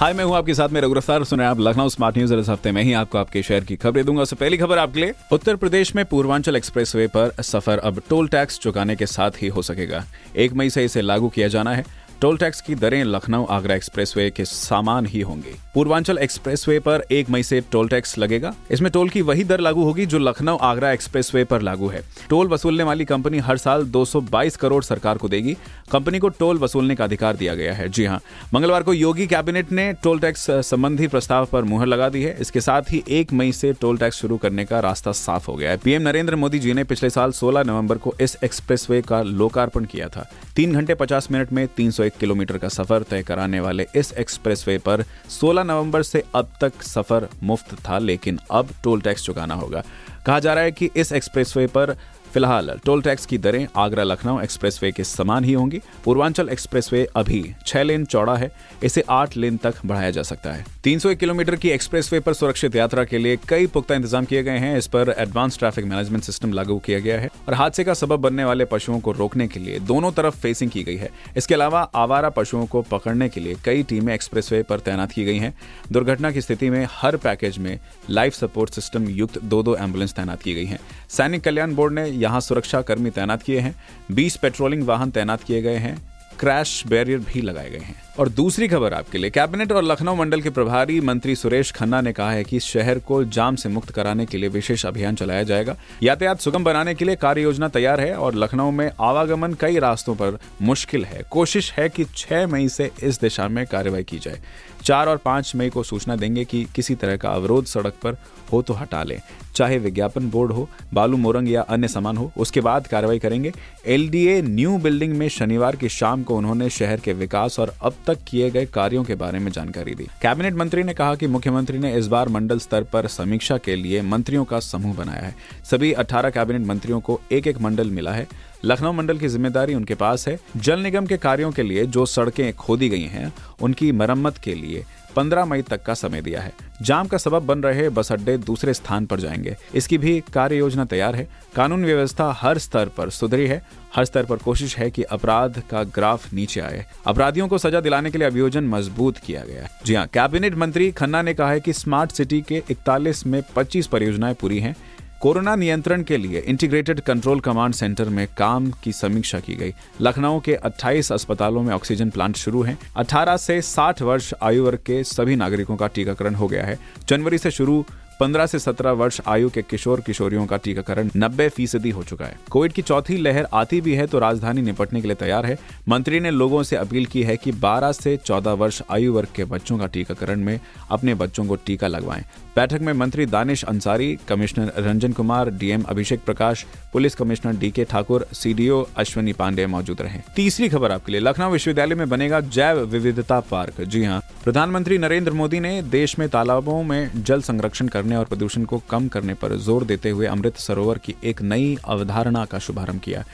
हाय, मैं हूँ आपके साथ में रघुरफ्तार सुने आप लखनऊ स्मार्ट न्यूज़ इस हफ़्ते में ही आपको आपके शहर की खबरें दूँगा। उससे पहली खबर आपके लिए, उत्तर प्रदेश में पूर्वांचल एक्सप्रेसवे पर सफ़र अब टोल टैक्स चुकाने के साथ ही हो सकेगा। एक मई से इसे लागू किया जाना है। टोल टैक्स की दरें लखनऊ आगरा एक्सप्रेसवे के समान ही होंगी। पूर्वांचल एक्सप्रेसवे पर एक मई से टोल टैक्स लगेगा। इसमें टोल की वही दर लागू होगी जो लखनऊ आगरा एक्सप्रेसवे पर लागू है। टोल वसूलने वाली कंपनी हर साल 222 करोड़ सरकार को देगी। कंपनी को टोल वसूलने का अधिकार दिया गया है। जी हाँ मंगलवार को योगी कैबिनेट ने टोल टैक्स संबंधी प्रस्ताव पर मुहर लगा दी है। इसके साथ ही एक मई से टोल टैक्स शुरू करने का रास्ता साफ़ हो गया है। पीएम नरेंद्र मोदी जी ने पिछले साल सोलह नवंबर को इस एक्सप्रेसवे का लोकार्पण किया था। तीन घंटे पचास मिनट में 301 किलोमीटर का सफ़र तय कराने वाले इस एक्सप्रेसवे पर 16 नवंबर से अब तक सफ़र मुफ़्त था, लेकिन अब टोल टैक्स चुकाना होगा। कहा जा रहा है कि इस एक्सप्रेसवे पर फ़िलहाल टोल टैक्स की दरें आगरा लखनऊ एक्सप्रेसवे के समान ही होंगी। पूर्वांचल एक्सप्रेसवे अभी छह लेन चौड़ा है। इसे आठ लेन तक बढ़ाया जा सकता है। 301 किलोमीटर की एक्सप्रेसवे पर सुरक्षित यात्रा के लिए कई पुख्ता इंतज़ाम किए गए हैं। इस पर एडवांस ट्रैफ़िक मैनेजमेंट सिस्टम लागू किया गया है और हादसे का सबब बनने वाले पशुओं को रोकने के लिए दोनों तरफ़ फेसिंग की गई है। इसके अलावा आवारा पशुओं को पकड़ने के लिए कई टीमें एक्सप्रेसवे पर तैनात की गई हैं। दुर्घटना की स्थिति में हर पैकेज में लाइफ सपोर्ट सिस्टम युक्त दो दो एंबुलेंस तैनात की गई हैं। सैनिक कल्याण बोर्ड ने यहाँ सुरक्षा कर्मी तैनात किए हैं 20 पेट्रोलिंग वाहन तैनात किए गए हैं, क्रैश बैरियर भी लगाए गए हैं। और दूसरी खबर आपके लिए। कैबिनेट और लखनऊ मंडल के प्रभारी मंत्री सुरेश खन्ना ने कहा है कि शहर को जाम से मुक्त कराने के लिए विशेष अभियान चलाया जाएगा। यातायात सुगम बनाने के लिए कार्य योजना तैयार है और लखनऊ में आवागमन कई रास्तों पर मुश्किल है। कोशिश है कि छह मई से इस दिशा में कार्यवाही की जाए। चार और पाँच मई को सूचना देंगे कि किसी तरह का अवरोध सड़क पर हो तो हटा लें। चाहे विज्ञापन बोर्ड हो, बालू मोरंग या अन्य सामान हो, उसके बाद कार्रवाई करेंगे। एलडीए न्यू बिल्डिंग में शनिवार की शाम को उन्होंने शहर के विकास और अब तक किए गए कार्यों के बारे में जानकारी दी। कैबिनेट मंत्री ने कहा कि मुख्यमंत्री ने इस बार मंडल स्तर पर समीक्षा के लिए मंत्रियों का समूह बनाया है। सभी 18 कैबिनेट मंत्रियों को एक एक मंडल मिला है। लखनऊ मंडल की ज़िम्मेदारी उनके पास है। जल निगम के कार्यों के लिए जो सड़कें खोदी गई हैं, उनकी मरम्मत के लिए 15 मई तक का समय दिया है। जाम का सबब बन रहे बस अड्डे दूसरे स्थान पर जाएँगे। इसकी भी कार्य योजना तैयार है। कानून व्यवस्था हर स्तर पर सुधरी है। हर स्तर पर कोशिश है कि अपराध का ग्राफ नीचे आए। अपराधियों को सजा दिलाने के लिए अभियोजन मज़बूत किया गया जी हाँ कैबिनेट मंत्री खन्ना ने कहा है कि स्मार्ट सिटी के इकतालीस में पच्चीस परियोजनाएँ पूरी हैं। कोरोना नियंत्रण के लिए इंटीग्रेटेड कंट्रोल कमांड सेंटर में काम की समीक्षा की गई। लखनऊ के 28 अस्पतालों में ऑक्सीजन प्लांट शुरू हैं। 18 से 60 वर्ष आयु वर्ग के सभी नागरिकों का टीकाकरण हो गया है। जनवरी से शुरू 15 से 17 वर्ष आयु के किशोर किशोरियों का टीकाकरण 90 फ़ीसदी हो चुका है। कोविड की चौथी लहर आती भी है तो राजधानी निपटने के लिए तैयार है। मंत्री ने लोगों से अपील की है कि 12 से 14 वर्ष आयु वर्ग के बच्चों का टीकाकरण में अपने बच्चों को टीका लगवाएँ। बैठक में मंत्री Danish Ansari, commissioner Ranjan Kumar, DM Abhishek Prakash, police commissioner DK Thakur, CDO Ashwani Pandey मौजूद रहे। तीसरी खबर आपके लिए, लखनऊ विश्वविद्यालय में बनेगा जैव विविधता पार्क। जी हाँ प्रधानमंत्री नरेंद्र मोदी ने देश में तालाबों में जल संरक्षण करने और प्रदूषण को कम करने पर ज़ोर देते हुए अमृत सरोवर की एक नई अवधारणा का शुभारंभ किया,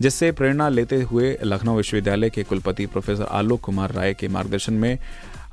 जिससे प्रेरणा लेते हुए लखनऊ विश्वविद्यालय के कुलपति प्रोफेसर आलोक कुमार राय के मार्गदर्शन में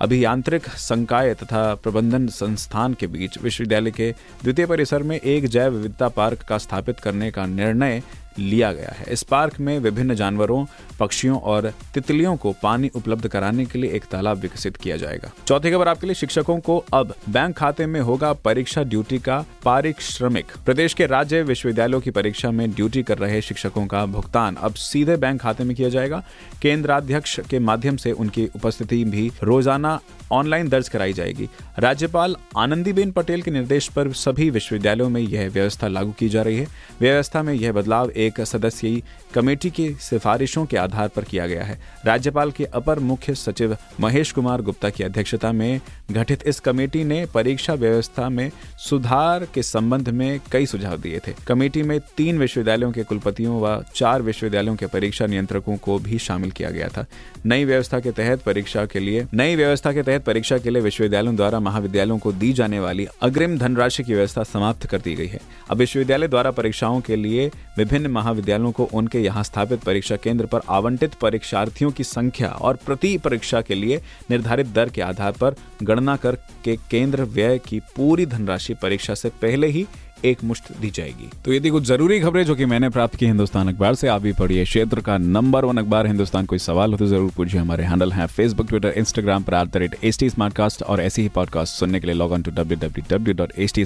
अभियांत्रिक संकाय तथा प्रबंधन संस्थान के बीच विश्वविद्यालय के द्वितीय परिसर में एक जैव विविधता पार्क का स्थापित करने का निर्णय लिया गया है। इस पार्क में विभिन्न जानवरों, पक्षियों और तितलियों को पानी उपलब्ध कराने के लिए एक तालाब विकसित किया जाएगा। चौथी खबर आपके लिए, शिक्षकों को अब बैंक खाते में होगा परीक्षा ड्यूटी का पारिश्रमिक। प्रदेश के राज्य विश्वविद्यालयों की परीक्षा में ड्यूटी कर रहे शिक्षकों का भुगतान अब सीधे बैंक खाते में किया जाएगा। केंद्राध्यक्ष के माध्यम से उनकी उपस्थिति भी रोज़ाना ऑनलाइन दर्ज कराई जाएगी। राज्यपाल आनंदीबेन पटेल के निर्देश पर सभी विश्वविद्यालयों में यह व्यवस्था लागू की जा रही है। व्यवस्था में यह बदलाव एक सदस्यीय कमेटी की सिफारिशों के आधार पर किया गया है। राज्यपाल के अपर मुख्य सचिव महेश कुमार गुप्ता की अध्यक्षता में गठित इस कमेटी ने परीक्षा व्यवस्था में सुधार के संबंध में कई सुझाव दिए थे। कमेटी में तीन विश्वविद्यालयों के कुलपतियों व चार विश्वविद्यालयों के परीक्षा नियंत्रकों को भी शामिल किया गया था। नई व्यवस्था के तहत परीक्षा के लिए, नई व्यवस्था के तहत परीक्षा के लिए विश्वविद्यालयों द्वारा महाविद्यालयों को दी जाने वाली अग्रिम धनराशि की व्यवस्था समाप्त कर दी गई है। अब विश्वविद्यालय द्वारा परीक्षाओं के लिए विभिन्न महाविद्यालयों को उनके यहाँ स्थापित परीक्षा केंद्र पर आवंटित परीक्षार्थियों की संख्या और प्रति परीक्षा के लिए निर्धारित दर के आधार पर गणना कर के केंद्र व्यय की पूरी धनराशि परीक्षा से पहले ही एक मुश्त दी जाएगी। तो ये कुछ ज़रूरी खबरें जो कि मैंने प्राप्त की हिंदुस्तान अखबार से। आप भी पढ़िए क्षेत्र का नंबर वन अखबार। हिंदुस्तान कोई सवाल हो तो ज़रूर पूछिए। हमारे हैंडल है फेसबुक ट्विटर इंस्टाग्राम पर at the rate H T और ऐसी ही पॉडकास्ट सुनने के लिए log on to W W W dot H T